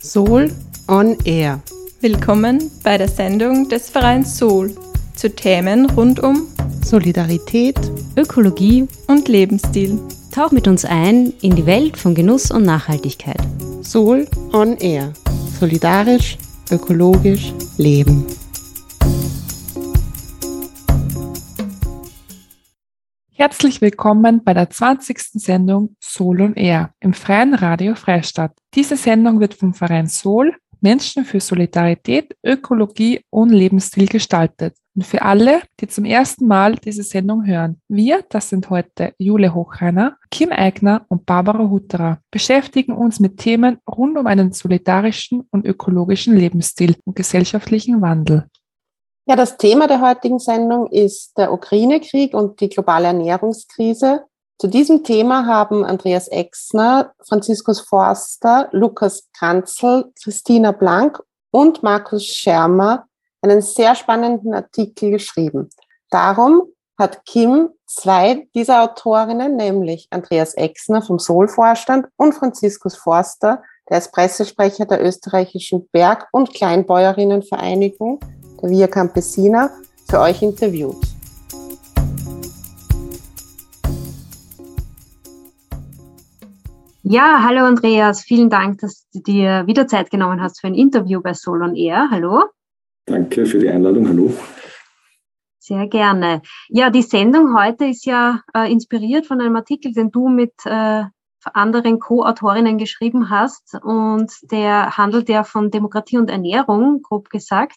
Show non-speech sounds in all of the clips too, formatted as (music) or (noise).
Soul on Air. Willkommen bei der Sendung des Vereins Soul zu Themen rund um Solidarität, Ökologie und Lebensstil. Tauch mit uns ein in die Welt von Genuss und Nachhaltigkeit. Soul on Air. Solidarisch, ökologisch, leben. Herzlich willkommen bei der 20. Sendung Soul on Air im Freien Radio Freistadt. Diese Sendung wird vom Verein Soul Menschen für Solidarität, Ökologie und Lebensstil gestaltet. Und für alle, die zum ersten Mal diese Sendung hören, wir, das sind heute Jule Hochreiner, Kim Eigner und Barbara Hutterer, beschäftigen uns mit Themen rund um einen solidarischen und ökologischen Lebensstil und gesellschaftlichen Wandel. Ja, das Thema der heutigen Sendung ist der Ukraine-Krieg und die globale Ernährungskrise. Zu diesem Thema haben Andreas Exner, Franziskus Forster, Lukas Kranzl, Christina Blank und Markus Schermer einen sehr spannenden Artikel geschrieben. Darum hat Kim zwei dieser Autorinnen, nämlich Andreas Exner vom Soul-Vorstand und Franziskus Forster, der ist Pressesprecher der österreichischen Berg- und Kleinbäuerinnenvereinigung, Via Campesina, für euch interviewt. Ja, hallo Andreas, vielen Dank, dass du dir wieder Zeit genommen hast für ein Interview bei Sol on Air. Hallo. Danke für die Einladung, hallo. Sehr gerne. Ja, die Sendung heute ist ja äh, inspiriert von einem Artikel, den du mit äh, anderen Co-Autorinnen geschrieben hast und der handelt ja von Demokratie und Ernährung, grob gesagt.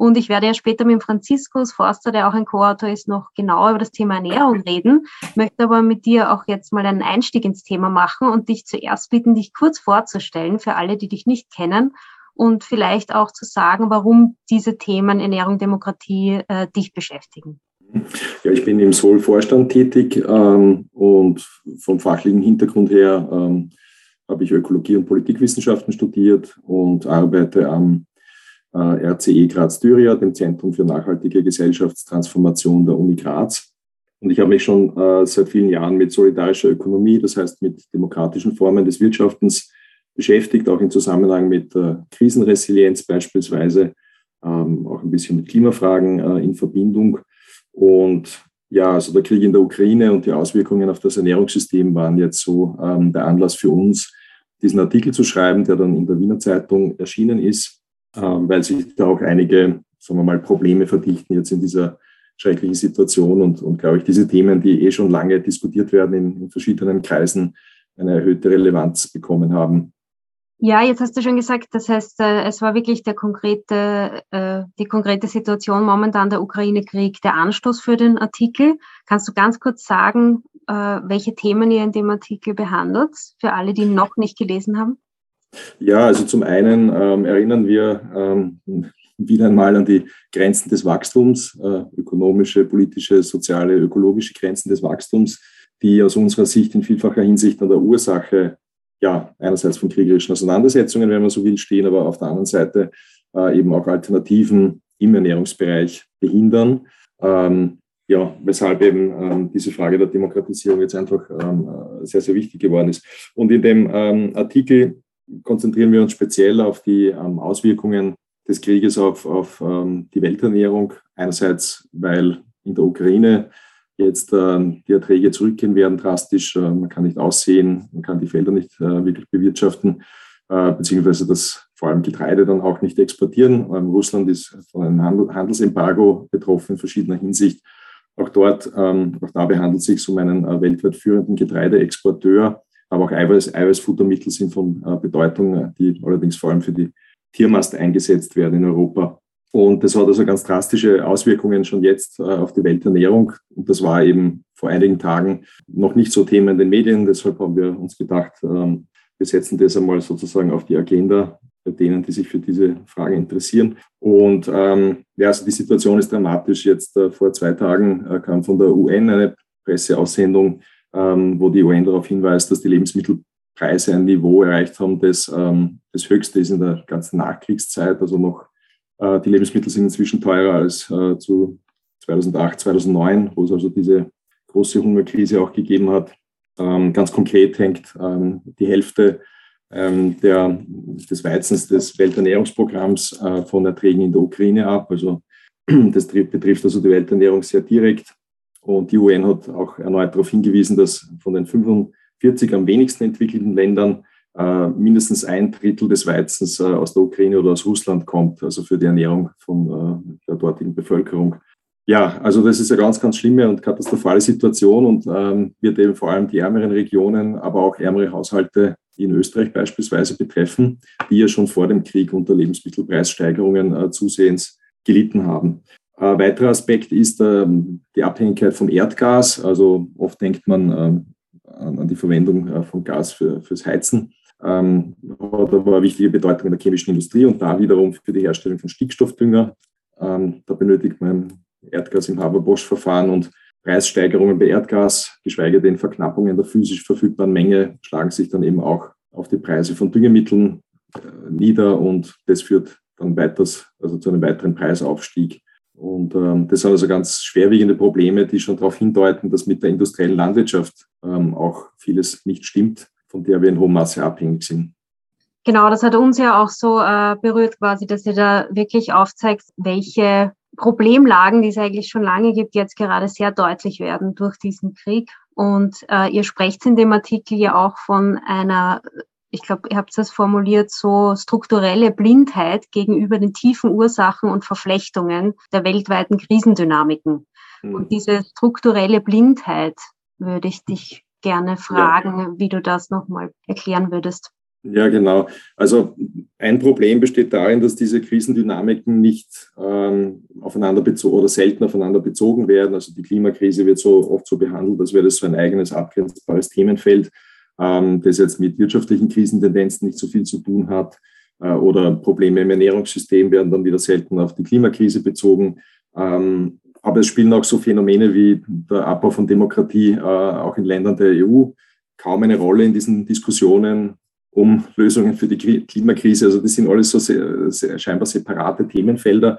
Und ich werde ja später mit Franziskus Forster, der auch ein Co-Autor ist, noch genauer über das Thema Ernährung reden, möchte aber mit dir auch jetzt mal einen Einstieg ins Thema machen und dich zuerst bitten, dich kurz vorzustellen für alle, die dich nicht kennen und vielleicht auch zu sagen, warum diese Themen Ernährung, Demokratie äh, dich beschäftigen. Ja, ich bin im Soul-Vorstand tätig ähm, und vom fachlichen Hintergrund her ähm, habe ich Ökologie und Politikwissenschaften studiert und arbeite am RCE Graz-Düria, dem Zentrum für nachhaltige Gesellschaftstransformation der Uni Graz. Und ich habe mich schon äh, seit vielen Jahren mit solidarischer Ökonomie, das heißt mit demokratischen Formen des Wirtschaftens beschäftigt, auch im Zusammenhang mit äh, Krisenresilienz beispielsweise, ähm, auch ein bisschen mit Klimafragen äh, in Verbindung. Und ja, also der Krieg in der Ukraine und die Auswirkungen auf das Ernährungssystem waren jetzt so ähm, der Anlass für uns, diesen Artikel zu schreiben, der dann in der Wiener Zeitung erschienen ist weil sich da auch einige, sagen wir mal, Probleme verdichten jetzt in dieser schrecklichen Situation und, und glaube ich, diese Themen, die eh schon lange diskutiert werden in, in verschiedenen Kreisen, eine erhöhte Relevanz bekommen haben. Ja, jetzt hast du schon gesagt, das heißt, äh, es war wirklich der konkrete, äh, die konkrete Situation momentan der Ukraine-Krieg der Anstoß für den Artikel. Kannst du ganz kurz sagen, äh, welche Themen ihr in dem Artikel behandelt, für alle, die noch nicht gelesen haben? Ja, also zum einen ähm, erinnern wir ähm, wieder einmal an die Grenzen des Wachstums, äh, ökonomische, politische, soziale, ökologische Grenzen des Wachstums, die aus unserer Sicht in vielfacher Hinsicht an der Ursache, ja, einerseits von kriegerischen Auseinandersetzungen, wenn man so will, stehen, aber auf der anderen Seite äh, eben auch Alternativen im Ernährungsbereich behindern. Ähm, ja, weshalb eben ähm, diese Frage der Demokratisierung jetzt einfach ähm, äh, sehr, sehr wichtig geworden ist. Und in dem ähm, Artikel konzentrieren wir uns speziell auf die ähm, Auswirkungen des Krieges auf, auf ähm, die Welternährung. Einerseits, weil in der Ukraine jetzt ähm, die Erträge zurückgehen werden drastisch. Äh, man kann nicht aussehen, man kann die Felder nicht äh, wirklich bewirtschaften, äh, beziehungsweise das vor allem Getreide dann auch nicht exportieren. Russland ist von einem Handel, Handelsembargo betroffen in verschiedener Hinsicht. Auch dort, auch dabei handelt es sich um einen weltweit führenden Getreideexporteur aber auch Eiweiß, Eiweißfuttermittel sind von äh, Bedeutung, die allerdings vor allem für die Tiermast eingesetzt werden in Europa. Und das hat also ganz drastische Auswirkungen schon jetzt äh, auf die Welternährung. Und das war eben vor einigen Tagen noch nicht so Thema in den Medien. Deshalb haben wir uns gedacht, ähm, wir setzen das einmal sozusagen auf die Agenda bei denen, die sich für diese Fragen interessieren. Und ähm, ja, also die Situation ist dramatisch. Jetzt äh, vor zwei Tagen äh, kam von der UN eine Presseaussendung, ähm, wo die UN darauf hinweist, dass die Lebensmittelpreise ein Niveau erreicht haben, das ähm, das höchste ist in der ganzen Nachkriegszeit. Also noch äh, die Lebensmittel sind inzwischen teurer als äh, zu 2008, 2009, wo es also diese große Hungerkrise auch gegeben hat. Ähm, ganz konkret hängt ähm, die Hälfte ähm, der, des Weizens des Welternährungsprogramms äh, von Erträgen in der Ukraine ab. Also (clears throat) das betrifft also die Welternährung sehr direkt. Und die UN hat auch erneut darauf hingewiesen, dass von den 45 am wenigsten entwickelten Ländern äh, mindestens ein Drittel des Weizens äh, aus der Ukraine oder aus Russland kommt, also für die Ernährung von äh, der dortigen Bevölkerung. Ja, also das ist eine ganz, ganz schlimme und katastrophale Situation und ähm, wird eben vor allem die ärmeren Regionen, aber auch ärmere Haushalte in Österreich beispielsweise betreffen, die ja schon vor dem Krieg unter Lebensmittelpreissteigerungen äh, zusehends gelitten haben. Ein weiterer Aspekt ist ähm, die Abhängigkeit vom Erdgas. Also oft denkt man ähm, an die Verwendung äh, von Gas für, fürs Heizen. Ähm, hat aber eine wichtige Bedeutung in der chemischen Industrie und da wiederum für die Herstellung von Stickstoffdünger. Ähm, da benötigt man Erdgas im Haber-Bosch-Verfahren und Preissteigerungen bei Erdgas, geschweige denn Verknappungen der physisch verfügbaren Menge, schlagen sich dann eben auch auf die Preise von Düngemitteln äh, nieder und das führt dann weiters, also zu einem weiteren Preisaufstieg. Und ähm, das sind also ganz schwerwiegende Probleme, die schon darauf hindeuten, dass mit der industriellen Landwirtschaft ähm, auch vieles nicht stimmt, von der wir in hoher Maße abhängig sind. Genau, das hat uns ja auch so äh, berührt, quasi, dass ihr da wirklich aufzeigt, welche Problemlagen, die es eigentlich schon lange gibt, jetzt gerade sehr deutlich werden durch diesen Krieg. Und äh, ihr sprecht in dem Artikel ja auch von einer, ich glaube, ihr habt es formuliert, so strukturelle Blindheit gegenüber den tiefen Ursachen und Verflechtungen der weltweiten Krisendynamiken. Mhm. Und diese strukturelle Blindheit würde ich dich gerne fragen, ja. wie du das nochmal erklären würdest. Ja, genau. Also ein Problem besteht darin, dass diese Krisendynamiken nicht ähm, aufeinander bezogen oder selten aufeinander bezogen werden. Also die Klimakrise wird so oft so behandelt, als wäre das so ein eigenes abgrenzbares Themenfeld, ähm, das jetzt mit wirtschaftlichen Krisentendenzen nicht so viel zu tun hat. Äh, oder Probleme im Ernährungssystem werden dann wieder selten auf die Klimakrise bezogen. Ähm, aber es spielen auch so Phänomene wie der Abbau von Demokratie äh, auch in Ländern der EU kaum eine Rolle in diesen Diskussionen um Lösungen für die Klimakrise. Also das sind alles so sehr, sehr scheinbar separate Themenfelder.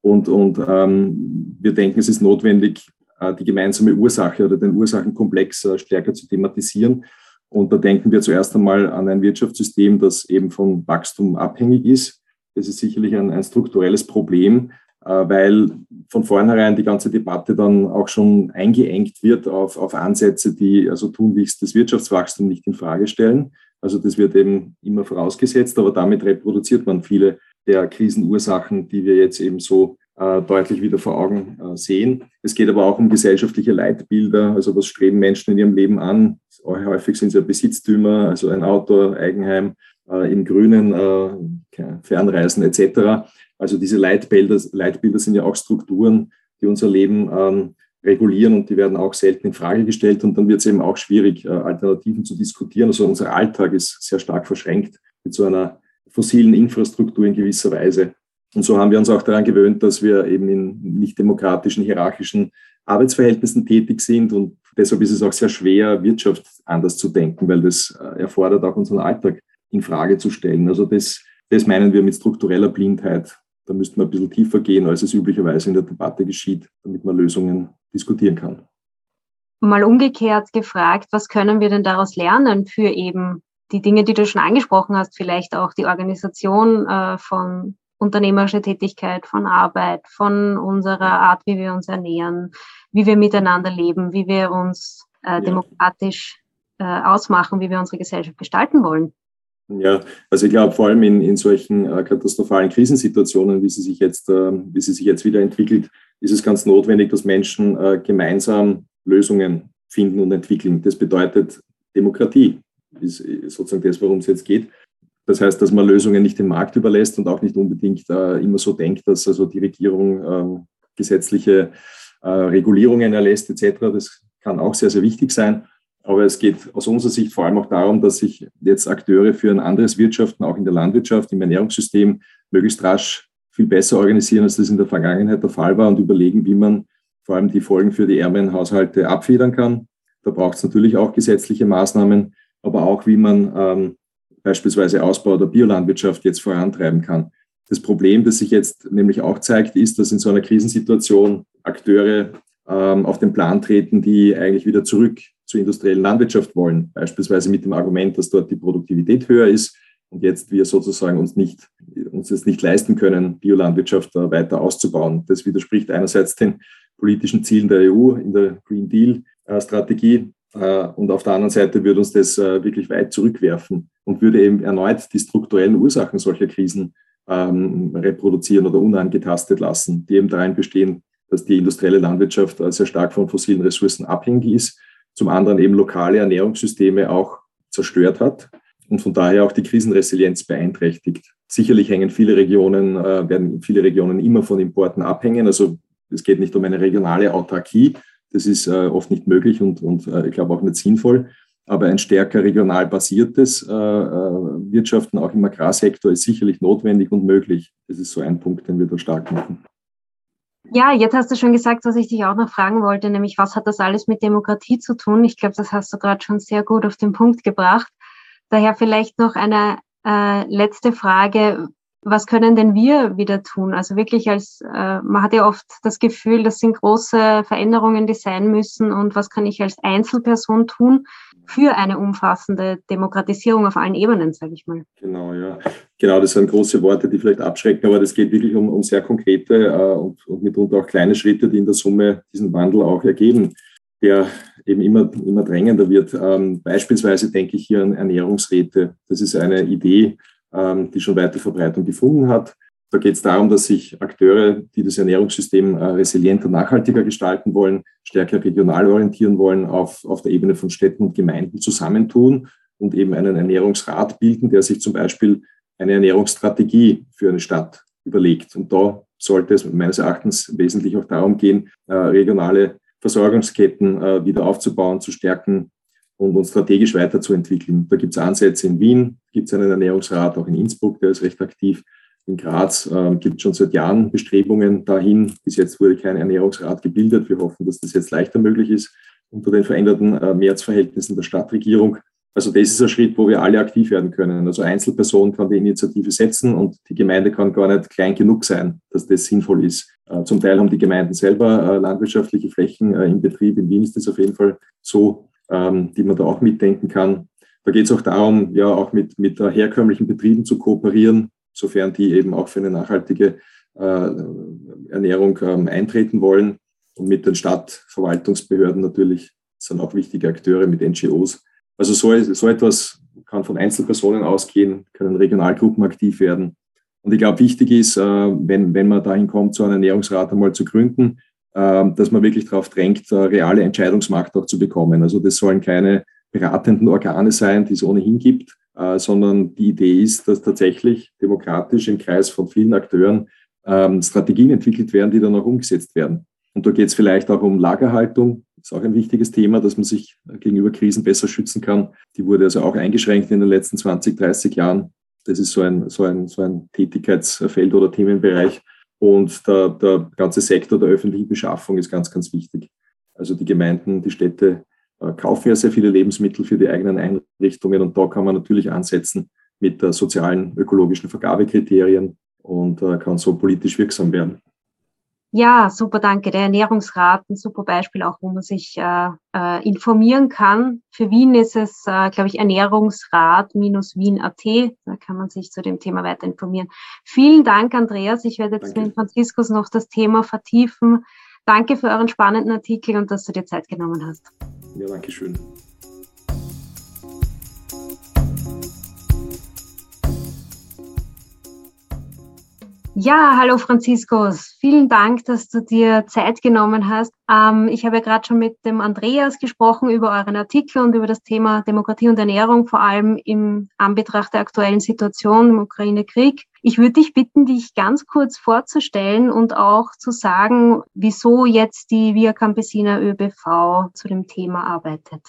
Und, und ähm, wir denken, es ist notwendig, äh, die gemeinsame Ursache oder den Ursachenkomplex äh, stärker zu thematisieren. Und da denken wir zuerst einmal an ein Wirtschaftssystem, das eben von Wachstum abhängig ist. Das ist sicherlich ein, ein strukturelles Problem, äh, weil von vornherein die ganze Debatte dann auch schon eingeengt wird auf, auf Ansätze, die also tunlichst das Wirtschaftswachstum nicht in Frage stellen, also das wird eben immer vorausgesetzt, aber damit reproduziert man viele der Krisenursachen, die wir jetzt eben so deutlich wieder vor Augen äh, sehen. Es geht aber auch um gesellschaftliche Leitbilder, also was streben Menschen in ihrem Leben an. Häufig sind es ja Besitztümer, also ein Auto, Eigenheim, äh, im Grünen, äh, Fernreisen etc. Also diese Leitbilder, Leitbilder sind ja auch Strukturen, die unser Leben ähm, regulieren und die werden auch selten in Frage gestellt und dann wird es eben auch schwierig, äh, Alternativen zu diskutieren. Also unser Alltag ist sehr stark verschränkt mit so einer fossilen Infrastruktur in gewisser Weise. Und so haben wir uns auch daran gewöhnt, dass wir eben in nicht demokratischen, hierarchischen Arbeitsverhältnissen tätig sind und deshalb ist es auch sehr schwer, Wirtschaft anders zu denken, weil das äh, erfordert auch unseren Alltag in Frage zu stellen. Also das, das meinen wir mit struktureller Blindheit. Da müsste man ein bisschen tiefer gehen, als es üblicherweise in der Debatte geschieht, damit man Lösungen diskutieren kann. Mal umgekehrt gefragt, was können wir denn daraus lernen für eben die Dinge, die du schon angesprochen hast, vielleicht auch die Organisation äh, von unternehmerischer Tätigkeit, von Arbeit, von unserer Art, wie wir uns ernähren, wie wir miteinander leben, wie wir uns äh, demokratisch äh, ausmachen, wie wir unsere Gesellschaft gestalten wollen. Ja, also ich glaube vor allem in, in solchen äh, katastrophalen Krisensituationen, wie sie sich jetzt, äh, wie sie sich jetzt wieder entwickelt, ist es ganz notwendig, dass Menschen äh, gemeinsam Lösungen finden und entwickeln. Das bedeutet Demokratie, ist sozusagen das, worum es jetzt geht. Das heißt, dass man Lösungen nicht dem Markt überlässt und auch nicht unbedingt äh, immer so denkt, dass also die Regierung äh, gesetzliche äh, Regulierungen erlässt etc. Das kann auch sehr, sehr wichtig sein. Aber es geht aus unserer Sicht vor allem auch darum, dass sich jetzt Akteure für ein anderes Wirtschaften, auch in der Landwirtschaft, im Ernährungssystem, möglichst rasch viel besser organisieren, als das in der Vergangenheit der Fall war und überlegen, wie man vor allem die Folgen für die ärmeren Haushalte abfedern kann. Da braucht es natürlich auch gesetzliche Maßnahmen, aber auch, wie man ähm, beispielsweise Ausbau der Biolandwirtschaft jetzt vorantreiben kann. Das Problem, das sich jetzt nämlich auch zeigt, ist, dass in so einer Krisensituation Akteure ähm, auf den Plan treten, die eigentlich wieder zurück zur industriellen Landwirtschaft wollen. Beispielsweise mit dem Argument, dass dort die Produktivität höher ist und jetzt wir sozusagen uns nicht, uns es nicht leisten können, Biolandwirtschaft weiter auszubauen. Das widerspricht einerseits den politischen Zielen der EU in der Green Deal Strategie äh, und auf der anderen Seite würde uns das äh, wirklich weit zurückwerfen und würde eben erneut die strukturellen Ursachen solcher Krisen ähm, reproduzieren oder unangetastet lassen, die eben darin bestehen, dass die industrielle Landwirtschaft äh, sehr stark von fossilen Ressourcen abhängig ist, zum anderen eben lokale Ernährungssysteme auch zerstört hat und von daher auch die Krisenresilienz beeinträchtigt. Sicherlich hängen viele Regionen, werden viele Regionen immer von Importen abhängen. Also es geht nicht um eine regionale Autarkie, das ist äh, oft nicht möglich und, und äh, ich glaube auch nicht sinnvoll. Aber ein stärker regional basiertes äh, äh, Wirtschaften auch im Agrarsektor ist sicherlich notwendig und möglich. Das ist so ein Punkt, den wir da stark machen. Ja, jetzt hast du schon gesagt, was ich dich auch noch fragen wollte, nämlich was hat das alles mit Demokratie zu tun? Ich glaube, das hast du gerade schon sehr gut auf den Punkt gebracht. Daher vielleicht noch eine äh, letzte Frage was können denn wir wieder tun? Also wirklich als, äh, man hat ja oft das Gefühl, das sind große Veränderungen, die sein müssen und was kann ich als Einzelperson tun für eine umfassende Demokratisierung auf allen Ebenen, sage ich mal. Genau, ja. Genau, das sind große Worte, die vielleicht abschrecken, aber das geht wirklich um, um sehr konkrete äh, und, und mitunter auch kleine Schritte, die in der Summe diesen Wandel auch ergeben der eben immer, immer drängender wird. Ähm, beispielsweise denke ich hier an Ernährungsräte. Das ist eine Idee, ähm, die schon weite Verbreitung gefunden hat. Da geht es darum, dass sich Akteure, die das Ernährungssystem äh, resilienter, nachhaltiger gestalten wollen, stärker regional orientieren wollen, auf, auf der Ebene von Städten und Gemeinden zusammentun und eben einen Ernährungsrat bilden, der sich zum Beispiel eine Ernährungsstrategie für eine Stadt überlegt. Und da sollte es meines Erachtens wesentlich auch darum gehen, äh, regionale Versorgungsketten äh, wieder aufzubauen, zu stärken, und uns strategisch weiterzuentwickeln. Da gibt es Ansätze in Wien, gibt es einen Ernährungsrat, auch in Innsbruck, der ist recht aktiv. In Graz äh, gibt es schon seit Jahren Bestrebungen dahin. Bis jetzt wurde kein Ernährungsrat gebildet. Wir hoffen, dass das jetzt leichter möglich ist unter den veränderten äh, Mehrheitsverhältnissen der Stadtregierung. Also das ist ein Schritt, wo wir alle aktiv werden können. Also Einzelperson kann die Initiative setzen und die Gemeinde kann gar nicht klein genug sein, dass das sinnvoll ist. Äh, zum Teil haben die Gemeinden selber äh, landwirtschaftliche Flächen äh, im Betrieb. In Wien ist das auf jeden Fall so ähm, die man da auch mitdenken kann. Da geht es auch darum, ja auch mit, mit herkömmlichen Betrieben zu kooperieren, sofern die eben auch für eine nachhaltige äh, Ernährung ähm, eintreten wollen. Und mit den Stadtverwaltungsbehörden natürlich sind auch wichtige Akteure mit NGOs. Also so, so etwas kann von Einzelpersonen ausgehen, können Regionalgruppen aktiv werden. Und ich glaube, wichtig ist, äh, wenn, wenn man dahin kommt, so einen Ernährungsrat einmal zu gründen, ähm, dass man wirklich darauf drängt, reale Entscheidungsmacht auch zu bekommen. Also das sollen keine beratenden Organe sein, die es ohnehin gibt, äh, sondern die Idee ist, dass tatsächlich demokratisch im Kreis von vielen Akteuren ähm, Strategien entwickelt werden, die dann auch umgesetzt werden. Und da geht es vielleicht auch um Lagerhaltung. Das ist auch ein wichtiges Thema, dass man sich gegenüber Krisen besser schützen kann. Die wurde also auch eingeschränkt in den letzten 20, 30 Jahren. Das ist so ein, so ein, so ein Tätigkeitsfeld oder Themenbereich, und der, der ganze Sektor der öffentlichen Beschaffung ist ganz, ganz wichtig. Also die Gemeinden, die Städte äh, kaufen ja sehr viele Lebensmittel für die eigenen Einrichtungen und da kann man natürlich ansetzen mit äh, sozialen, ökologischen Vergabekriterien und äh, kann so politisch wirksam werden. Ja, super, danke. Der Ernährungsrat, ein super Beispiel auch, wo man sich äh, äh, informieren kann. Für Wien ist es, äh, glaube ich, Ernährungsrat-wien.at. Da kann man sich zu dem Thema weiter informieren. Vielen Dank, Andreas. Ich werde jetzt danke. mit Franziskus noch das Thema vertiefen. Danke für euren spannenden Artikel und dass du dir Zeit genommen hast. Ja, danke schön. Ja, hallo Franziskus. Vielen Dank, dass du dir Zeit genommen hast. Ähm, ich habe ja gerade schon mit dem Andreas gesprochen über euren Artikel und über das Thema Demokratie und Ernährung, vor allem im Anbetracht der aktuellen Situation im Ukraine-Krieg. Ich würde dich bitten, dich ganz kurz vorzustellen und auch zu sagen, wieso jetzt die Via Campesina ÖBV zu dem Thema arbeitet.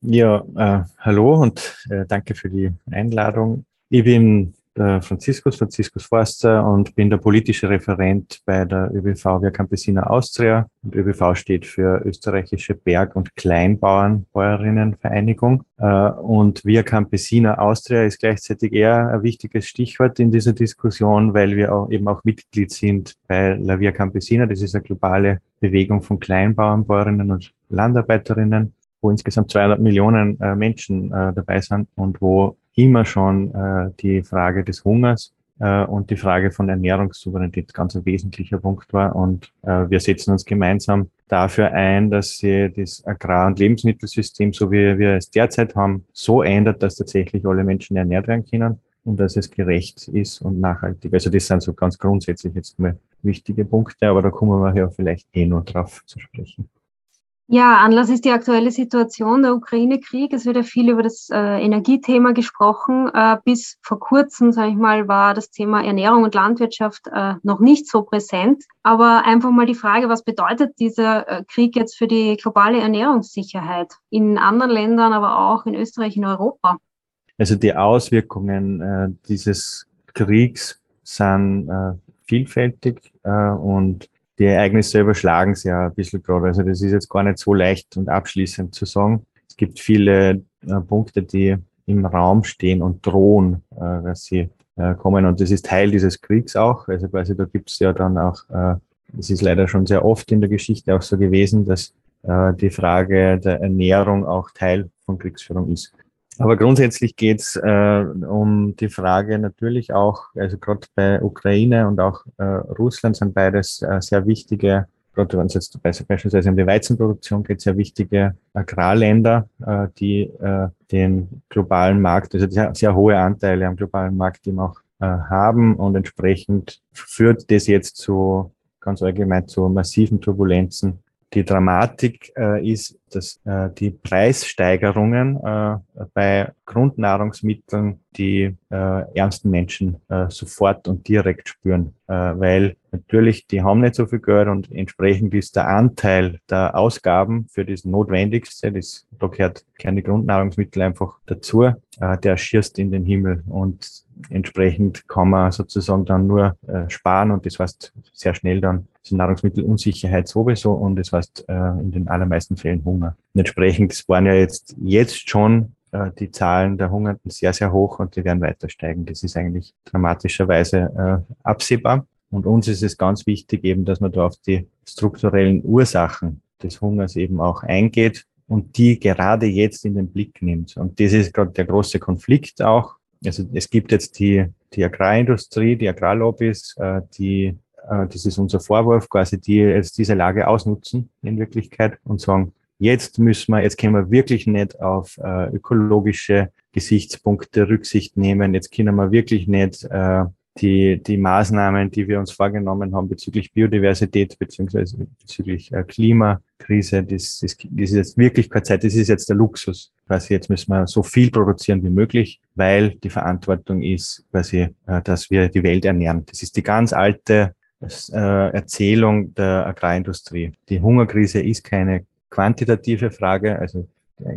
Ja, äh, hallo und äh, danke für die Einladung. Ich bin der Franziskus, Franziskus Forster und bin der politische Referent bei der ÖBV Via Campesina Austria. Und ÖBV steht für Österreichische Berg- und Kleinbauern, Bäuerinnenvereinigung. Äh, und Via Campesina Austria ist gleichzeitig eher ein wichtiges Stichwort in dieser Diskussion, weil wir auch eben auch Mitglied sind bei La Via Campesina. Das ist eine globale Bewegung von Kleinbauern, Bäuerinnen und Landarbeiterinnen, wo insgesamt 200 Millionen äh, Menschen äh, dabei sind und wo immer schon äh, die Frage des Hungers äh, und die Frage von Ernährungssouveränität ganz ein wesentlicher Punkt war. Und äh, wir setzen uns gemeinsam dafür ein, dass sie das Agrar- und Lebensmittelsystem, so wie wir es derzeit haben, so ändert, dass tatsächlich alle Menschen ernährt werden können und dass es gerecht ist und nachhaltig. Also das sind so ganz grundsätzlich jetzt mal wichtige Punkte, aber da kommen wir ja vielleicht eh nur drauf zu sprechen. Ja, Anlass ist die aktuelle Situation, der Ukraine-Krieg. Es wird ja viel über das äh, Energiethema gesprochen. Äh, bis vor kurzem, sage ich mal, war das Thema Ernährung und Landwirtschaft äh, noch nicht so präsent. Aber einfach mal die Frage, was bedeutet dieser äh, Krieg jetzt für die globale Ernährungssicherheit in anderen Ländern, aber auch in Österreich, in Europa? Also die Auswirkungen äh, dieses Kriegs sind äh, vielfältig und die Ereignisse überschlagen sich ja ein bisschen gerade. Also das ist jetzt gar nicht so leicht und abschließend zu sagen. Es gibt viele äh, Punkte, die im Raum stehen und drohen, äh, dass sie äh, kommen. Und das ist Teil dieses Kriegs auch. Also quasi da gibt es ja dann auch, äh, es ist leider schon sehr oft in der Geschichte auch so gewesen, dass äh, die Frage der Ernährung auch Teil von Kriegsführung ist. Aber grundsätzlich geht es äh, um die Frage natürlich auch, also gerade bei Ukraine und auch äh, Russland sind beides äh, sehr wichtige, gerade wenn es jetzt beispielsweise um die Weizenproduktion geht, sehr wichtige Agrarländer, äh, die äh, den globalen Markt, also sehr, sehr hohe Anteile am globalen Markt eben auch äh, haben und entsprechend führt das jetzt zu ganz allgemein zu massiven Turbulenzen die Dramatik äh, ist, dass äh, die Preissteigerungen äh, bei Grundnahrungsmitteln die äh, ärmsten Menschen äh, sofort und direkt spüren, äh, weil natürlich die haben nicht so viel Geld und entsprechend ist der Anteil der Ausgaben für das Notwendigste, das, da gehört, die Grundnahrungsmittel einfach dazu, äh, der schießt in den Himmel und entsprechend kann man sozusagen dann nur äh, sparen und das heißt sehr schnell dann Nahrungsmittelunsicherheit sowieso und das heißt äh, in den allermeisten Fällen Hunger. Und entsprechend, waren ja jetzt, jetzt schon die Zahlen der Hungernden sehr, sehr hoch und die werden weiter steigen. Das ist eigentlich dramatischerweise äh, absehbar. Und uns ist es ganz wichtig eben, dass man da auf die strukturellen Ursachen des Hungers eben auch eingeht und die gerade jetzt in den Blick nimmt. Und das ist gerade der große Konflikt auch. Also es gibt jetzt die, die Agrarindustrie, die Agrarlobbys, äh, die, äh, das ist unser Vorwurf, quasi die jetzt diese Lage ausnutzen in Wirklichkeit und sagen, jetzt müssen wir, jetzt können wir wirklich nicht auf äh, ökologische Gesichtspunkte Rücksicht nehmen. Jetzt können wir wirklich nicht die, die Maßnahmen, die wir uns vorgenommen haben bezüglich Biodiversität beziehungsweise bezüglich äh, Klimakrise, das, das, das ist jetzt wirklich keine Zeit, das ist jetzt der Luxus. Quasi jetzt müssen wir so viel produzieren wie möglich, weil die Verantwortung ist quasi, äh, dass wir die Welt ernähren. Das ist die ganz alte äh, Erzählung der Agrarindustrie. Die Hungerkrise ist keine quantitative Frage, also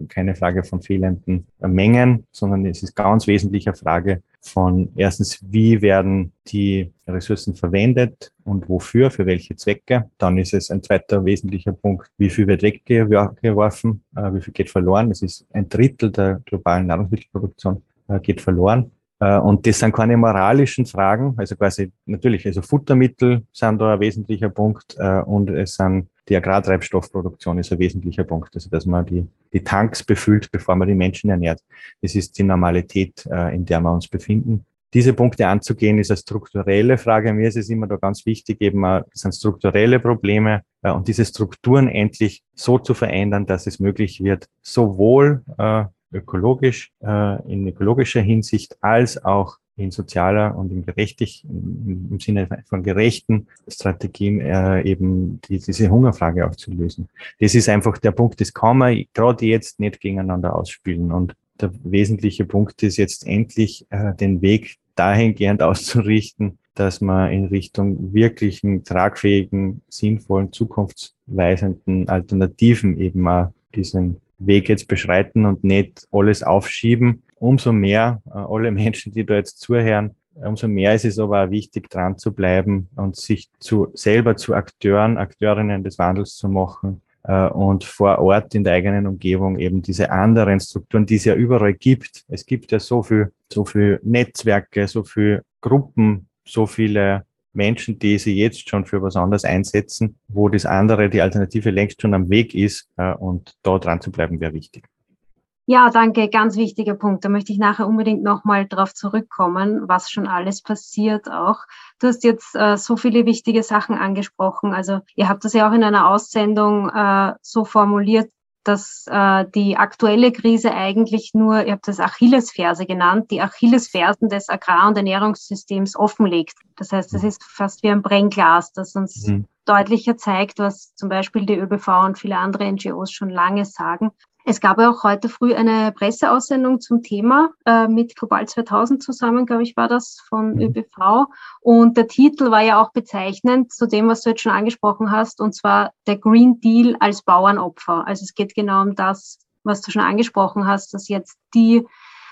keine Frage von fehlenden Mengen, sondern es ist ganz wesentlich eine Frage von erstens, wie werden die Ressourcen verwendet und wofür, für welche Zwecke. Dann ist es ein zweiter wesentlicher Punkt, wie viel wird weggeworfen, äh, wie viel geht verloren. Das ist ein Drittel der globalen Nahrungsmittelproduktion äh, geht verloren. Äh, und das sind keine moralischen Fragen, also quasi natürlich, also Futtermittel sind da ein wesentlicher Punkt äh, und es sind die Agrartreibstoffproduktion ist ein wesentlicher Punkt, also dass man die, die Tanks befüllt, bevor man die Menschen ernährt. Das ist die Normalität, äh, in der wir uns befinden. Diese Punkte anzugehen, ist eine strukturelle Frage. Mir ist es immer da ganz wichtig, eben, das sind strukturelle Probleme und diese Strukturen endlich so zu verändern, dass es möglich wird, sowohl ökologisch, äh, in ökologischer Hinsicht als auch in sozialer und in gerechtig, im Sinne von gerechten Strategien äh, eben die, diese Hungerfrage auch zu lösen. Das ist einfach der Punkt, das kann man gerade jetzt nicht gegeneinander ausspielen. Und der wesentliche Punkt ist jetzt endlich äh, den Weg dahingehend (laughs) auszurichten, dass man in Richtung wirklichen, tragfähigen, sinnvollen, zukunftsweisenden Alternativen eben mal diesen Weg jetzt beschreiten und nicht alles aufschieben. Umso mehr äh, alle Menschen, die da jetzt zuhören, umso mehr ist es aber auch wichtig, dran zu bleiben und sich zu, selber zu Akteuren, Akteurinnen des Wandels zu machen äh, und vor Ort in der eigenen Umgebung eben diese anderen Strukturen, die es ja überall gibt. Es gibt ja so viel, so viel Netzwerke, so viele Gruppen, so viele Menschen, die sich jetzt schon für was anderes einsetzen, wo das andere, die Alternative längst schon am Weg ist äh, und da dran zu bleiben, wäre wichtig. Ja, danke. Ganz wichtiger Punkt. Da möchte ich nachher unbedingt nochmal drauf zurückkommen, was schon alles passiert auch. Du hast jetzt äh, so viele wichtige Sachen angesprochen. Also ihr habt das ja auch in einer Aussendung äh, so formuliert, dass äh, die aktuelle Krise eigentlich nur, ihr habt das Achillesferse genannt, die Achillesfersen des Agrar- und Ernährungssystems offenlegt. Das heißt, das ist fast wie ein Brennglas, das uns mhm. deutlicher zeigt, was zum Beispiel die ÖBV und viele andere NGOs schon lange sagen. Es gab ja auch heute früh eine Presseaussendung zum Thema äh, mit Global 2000 zusammen, glaube ich, war das von mhm. ÖBV. Und der Titel war ja auch bezeichnend zu dem, was du jetzt schon angesprochen hast, und zwar der Green Deal als Bauernopfer. Also es geht genau um das, was du schon angesprochen hast, dass jetzt die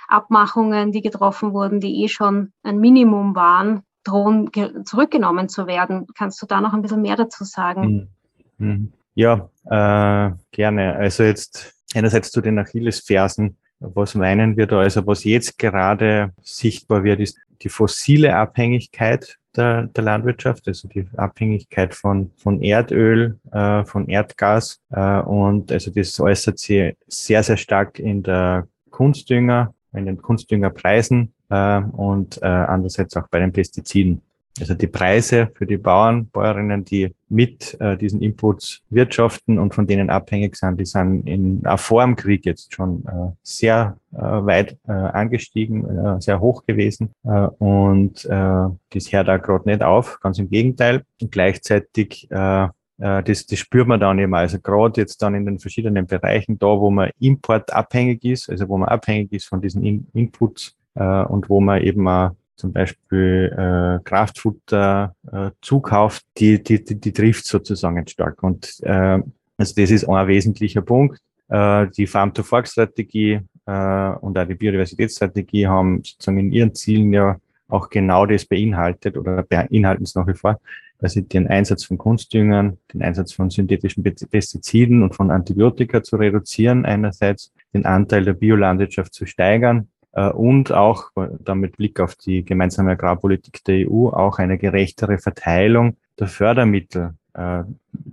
Abmachungen, die getroffen wurden, die eh schon ein Minimum waren, drohen zurückgenommen zu werden. Kannst du da noch ein bisschen mehr dazu sagen? Mhm. mhm. Ja, äh, gerne. Also jetzt einerseits zu den Achillesfersen. Was meinen wir da? Also was jetzt gerade sichtbar wird, ist die fossile Abhängigkeit der, der Landwirtschaft, also die Abhängigkeit von, von Erdöl, äh, von Erdgas. Äh, und also das äußert sich sehr, sehr stark in der Kunstdünger, in den Kunstdüngerpreisen äh, und äh, andererseits auch bei den Pestiziden. Also die Preise für die Bauern, Bäuerinnen, die mit äh, diesen Inputs wirtschaften und von denen abhängig sind, die sind in, auch vor dem Krieg jetzt schon äh, sehr äh, weit äh, angestiegen, äh, sehr hoch gewesen. Äh, und äh, das hört auch gerade nicht auf, ganz im Gegenteil. Und gleichzeitig äh, äh, das, das spürt man dann eben. Also gerade jetzt dann in den verschiedenen Bereichen, da wo man importabhängig ist, also wo man abhängig ist von diesen in Inputs äh, und wo man eben auch zum Beispiel äh, Kraftfutter äh, zukauft, die, die, die, die trifft sozusagen stark. Und äh, also das ist ein wesentlicher Punkt. Äh, die Farm-to-Fork-Strategie äh, und auch die Biodiversitätsstrategie haben sozusagen in ihren Zielen ja auch genau das beinhaltet oder beinhalten es nach wie vor, dass sie den Einsatz von Kunstdüngern, den Einsatz von synthetischen Pestiziden und von Antibiotika zu reduzieren, einerseits den Anteil der Biolandwirtschaft zu steigern und auch damit Blick auf die gemeinsame Agrarpolitik der EU auch eine gerechtere Verteilung der Fördermittel äh,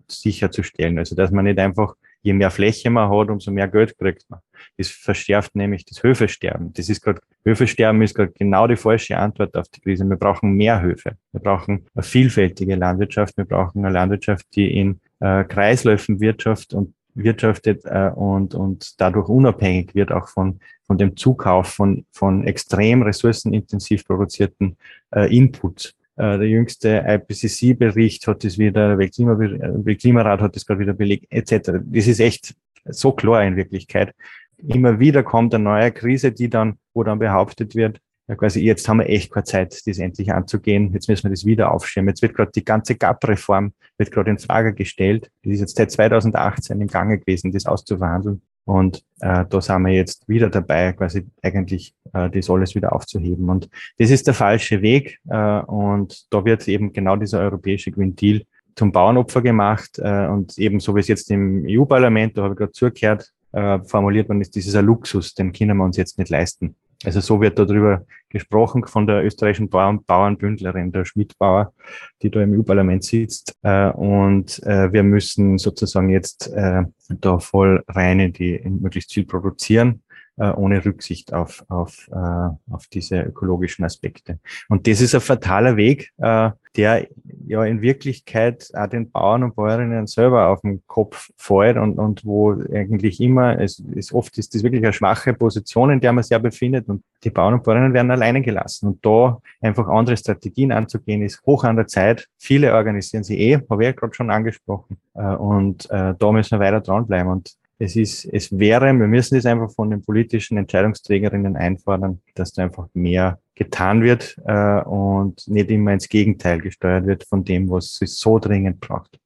sicherzustellen. Also dass man nicht einfach, je mehr Fläche man hat, umso mehr Geld kriegt man. Das verschärft nämlich das Höfesterben. Das ist gerade, Höfesterben ist gerade genau die falsche Antwort auf die Krise. Wir brauchen mehr Höfe. Wir brauchen eine vielfältige Landwirtschaft. Wir brauchen eine Landwirtschaft, die in äh, Kreisläufen wirtschaftet und wirtschaftet äh, und, und dadurch unabhängig wird auch von, von dem Zukauf von, von extrem ressourcenintensiv produzierten äh, Inputs. Äh, der jüngste IPCC-Bericht hat es wieder, der Weltklimarat hat es gerade wieder belegt, etc. Das ist echt so klar in Wirklichkeit. Immer wieder kommt eine neue Krise, die dann, wo dann behauptet wird, ja, quasi jetzt haben wir echt keine Zeit, das endlich anzugehen. Jetzt müssen wir das wieder aufschirmen. Jetzt wird gerade die ganze GAP-Reform wird gerade in Frage gestellt. Die ist jetzt seit 2018 im Gange gewesen, das auszuverhandeln. Und äh, da sind wir jetzt wieder dabei, quasi eigentlich äh, das alles wieder aufzuheben. Und das ist der falsche Weg. Äh, und da wird eben genau dieser europäische Green Deal zum Bauernopfer gemacht. Äh, und eben so wie es jetzt im EU-Parlament, da habe ich gerade zugehört, äh, formuliert man ist, das ist ein Luxus, den können wir uns jetzt nicht leisten. Also so wird darüber gesprochen von der österreichischen Bauern, Bauernbündlerin, der Schmidbauer, die da im EU-Parlament sitzt. Äh, und äh, wir müssen sozusagen jetzt äh, da voll rein in die in möglichst viel produzieren äh, ohne Rücksicht auf, auf, äh, auf diese ökologischen Aspekte. Und das ist ein fataler Weg, äh, der ja in Wirklichkeit auch den Bauern und Bäuerinnen selber auf den Kopf fällt und, und wo eigentlich immer, es ist oft ist das wirklich eine schwache Position, in der man sich ja befindet und die Bauern und Bäuerinnen werden alleine gelassen. Und da einfach andere Strategien anzugehen, ist hoch an der Zeit. Viele organisieren sie eh, habe ich ja gerade schon angesprochen. Äh, und äh, da müssen wir weiter dranbleiben. Und es ist, es wäre, wir müssen es einfach von den politischen Entscheidungsträgerinnen einfordern, dass da einfach mehr getan wird äh, und nicht immer ins Gegenteil gesteuert wird von dem, was es so dringend braucht.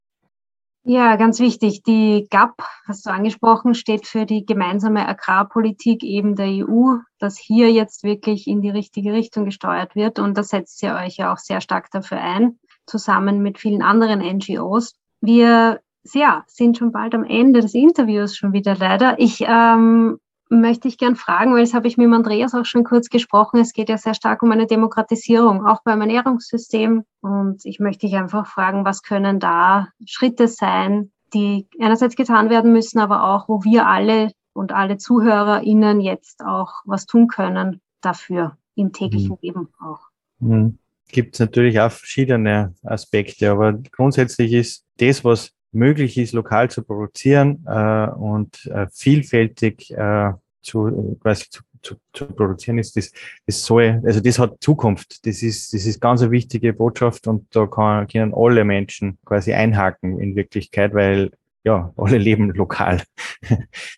Ja, ganz wichtig. Die GAP, hast du angesprochen, steht für die gemeinsame Agrarpolitik eben der EU, dass hier jetzt wirklich in die richtige Richtung gesteuert wird. Und da setzt ihr euch ja auch sehr stark dafür ein, zusammen mit vielen anderen NGOs. Wir ja, sind schon bald am Ende des Interviews schon wieder leider. Ich ähm, möchte ich gern fragen, weil das habe ich mit Andreas auch schon kurz gesprochen. Es geht ja sehr stark um eine Demokratisierung, auch beim Ernährungssystem. Und ich möchte dich einfach fragen, was können da Schritte sein, die einerseits getan werden müssen, aber auch, wo wir alle und alle ZuhörerInnen jetzt auch was tun können dafür im täglichen mhm. Leben auch. Mhm. Gibt es natürlich auch verschiedene Aspekte, aber grundsätzlich ist das, was möglich ist, lokal zu produzieren äh, und äh, vielfältig äh, zu, quasi zu, zu, zu produzieren, ist das, das soll, also das hat Zukunft. Das ist, das ist ganz eine wichtige Botschaft und da kann, können alle Menschen quasi einhaken in Wirklichkeit, weil ja, alle (laughs) leben lokal.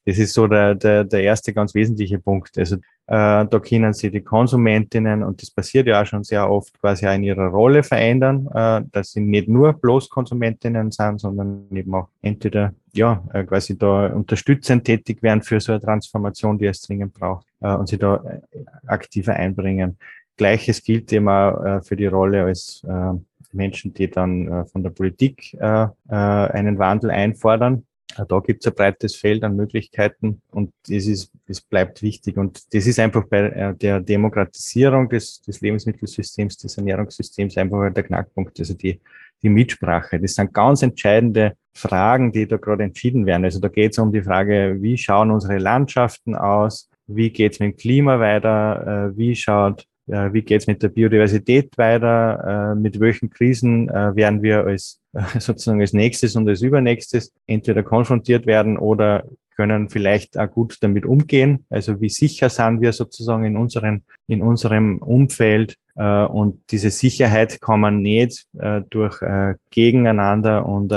Das ist so der, der, der erste ganz wesentliche Punkt. Also äh, da können sie die Konsumentinnen, und das passiert ja auch schon sehr oft, quasi auch in ihrer Rolle verändern, äh, dass sie nicht nur bloß Konsumentinnen sind, sondern eben auch entweder ja, äh, quasi da unterstützend tätig werden für so eine Transformation, die es dringend braucht, äh, und sie da äh, aktiver einbringen. Gleiches gilt eben auch äh, für die Rolle als äh, Menschen, die dann äh, von der Politik äh, äh, einen Wandel einfordern. Da gibt es ein breites Feld an Möglichkeiten und das ist, das bleibt wichtig. Und das ist einfach bei der Demokratisierung des, des Lebensmittelsystems, des Ernährungssystems einfach der Knackpunkt. Also die, die Mitsprache. Das sind ganz entscheidende Fragen, die da gerade entschieden werden. Also da geht es um die Frage, wie schauen unsere Landschaften aus? Wie geht es mit dem Klima weiter? Wie schaut äh, wie geht es mit der Biodiversität weiter, äh, mit welchen Krisen äh, werden wir als (laughs) sozusagen als nächstes und als übernächstes entweder konfrontiert werden oder können vielleicht auch gut damit umgehen. Also wie sicher sind wir sozusagen in unserem, in unserem Umfeld. Und diese Sicherheit kann man nicht durch Gegeneinander und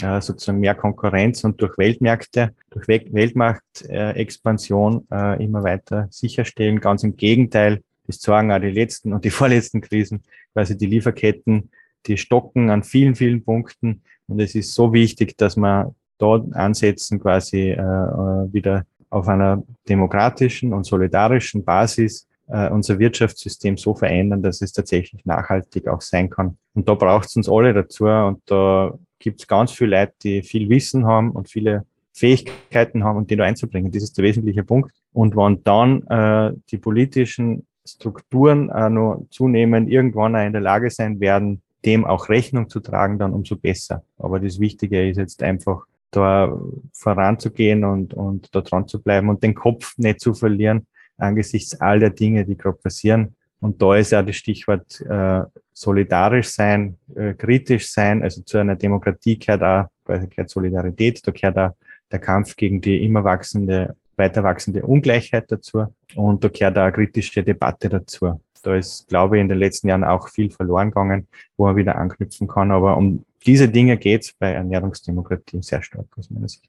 sozusagen mehr Konkurrenz und durch Weltmärkte, durch Weltmarktexpansion immer weiter sicherstellen. Ganz im Gegenteil, das zeigen auch die letzten und die (laughs) vorletzten Krisen, quasi die Lieferketten, die stocken an vielen, vielen Punkten. Und es ist so wichtig, dass wir dort ansetzen, quasi äh, äh, wieder auf einer demokratischen und solidarischen Basis äh, unser Wirtschaftssystem so verändern, dass es tatsächlich nachhaltig auch sein kann. Und da braucht es uns alle dazu. Und da gibt es ganz viele Leute, die viel Wissen haben und viele Fähigkeiten haben und die da einzubringen. Das ist der wesentliche Punkt. Und wenn dann äh, die politischen Strukturen äh, noch zunehmend irgendwann auch in der Lage sein werden, dem auch Rechnung zu tragen, dann umso besser. Aber das Wichtige ist jetzt einfach, da voranzugehen und, und da dran zu bleiben und den Kopf nicht zu verlieren angesichts all der Dinge, die gerade passieren. Und da ist ja das Stichwort äh, solidarisch sein, äh, kritisch sein. Also zu einer Demokratie gehört auch gehört Solidarität, da gehört auch der Kampf gegen die immer wachsende weiter wachsende Ungleichheit dazu und da gehört auch eine kritische Debatte dazu. Da ist, glaube ich, in den letzten Jahren auch viel verloren gegangen, wo man wieder anknüpfen kann. Aber um diese Dinge geht es bei Ernährungsdemokratie sehr stark aus meiner Sicht.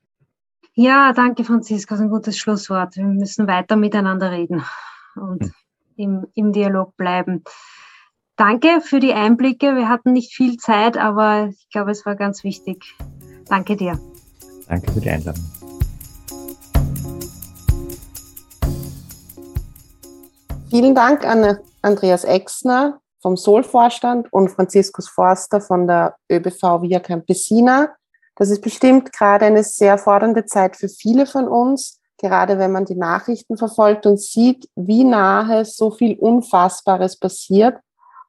Ja, danke, Franziska. Das ist ein gutes Schlusswort. Wir müssen weiter miteinander reden und hm. im, im Dialog bleiben. Danke für die Einblicke. Wir hatten nicht viel Zeit, aber ich glaube, es war ganz wichtig. Danke dir. Danke für die Einladung. Vielen Dank an Andreas Exner vom Sol-Vorstand und Franziskus Forster von der ÖBV Via Campesina. Das ist bestimmt gerade eine sehr fordernde Zeit für viele von uns, gerade wenn man die Nachrichten verfolgt und sieht, wie nahe so viel Unfassbares passiert,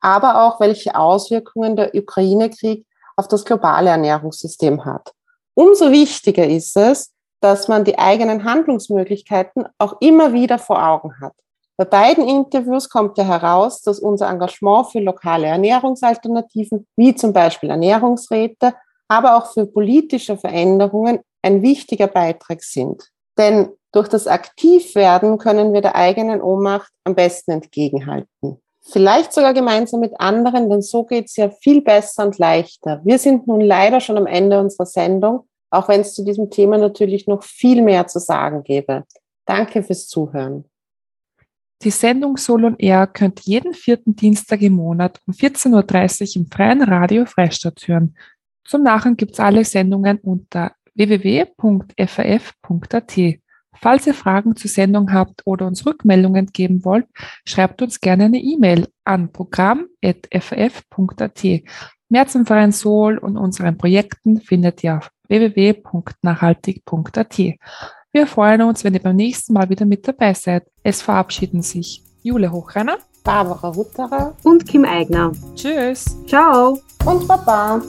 aber auch welche Auswirkungen der Ukraine-Krieg auf das globale Ernährungssystem hat. Umso wichtiger ist es, dass man die eigenen Handlungsmöglichkeiten auch immer wieder vor Augen hat. Bei beiden Interviews kommt ja heraus, dass unser Engagement für lokale Ernährungsalternativen, wie zum Beispiel Ernährungsräte, aber auch für politische Veränderungen ein wichtiger Beitrag sind. Denn durch das Aktivwerden können wir der eigenen Ohnmacht am besten entgegenhalten. Vielleicht sogar gemeinsam mit anderen, denn so geht es ja viel besser und leichter. Wir sind nun leider schon am Ende unserer Sendung, auch wenn es zu diesem Thema natürlich noch viel mehr zu sagen gäbe. Danke fürs Zuhören. Die Sendung Sol und Air könnt jeden vierten Dienstag im Monat um 14.30 Uhr im freien Radio Freistadt hören. Zum Nachhinein gibt es alle Sendungen unter www.faf.at. Falls ihr Fragen zur Sendung habt oder uns Rückmeldungen geben wollt, schreibt uns gerne eine E-Mail an programm.faf.at. Mehr zum Verein Sol und unseren Projekten findet ihr auf www.nachhaltig.at. Wir freuen uns, wenn ihr beim nächsten Mal wieder mit dabei seid. Es verabschieden sich Jule Hochreiner, Barbara Hutterer und Kim Eigner. Tschüss. Ciao. und Baba.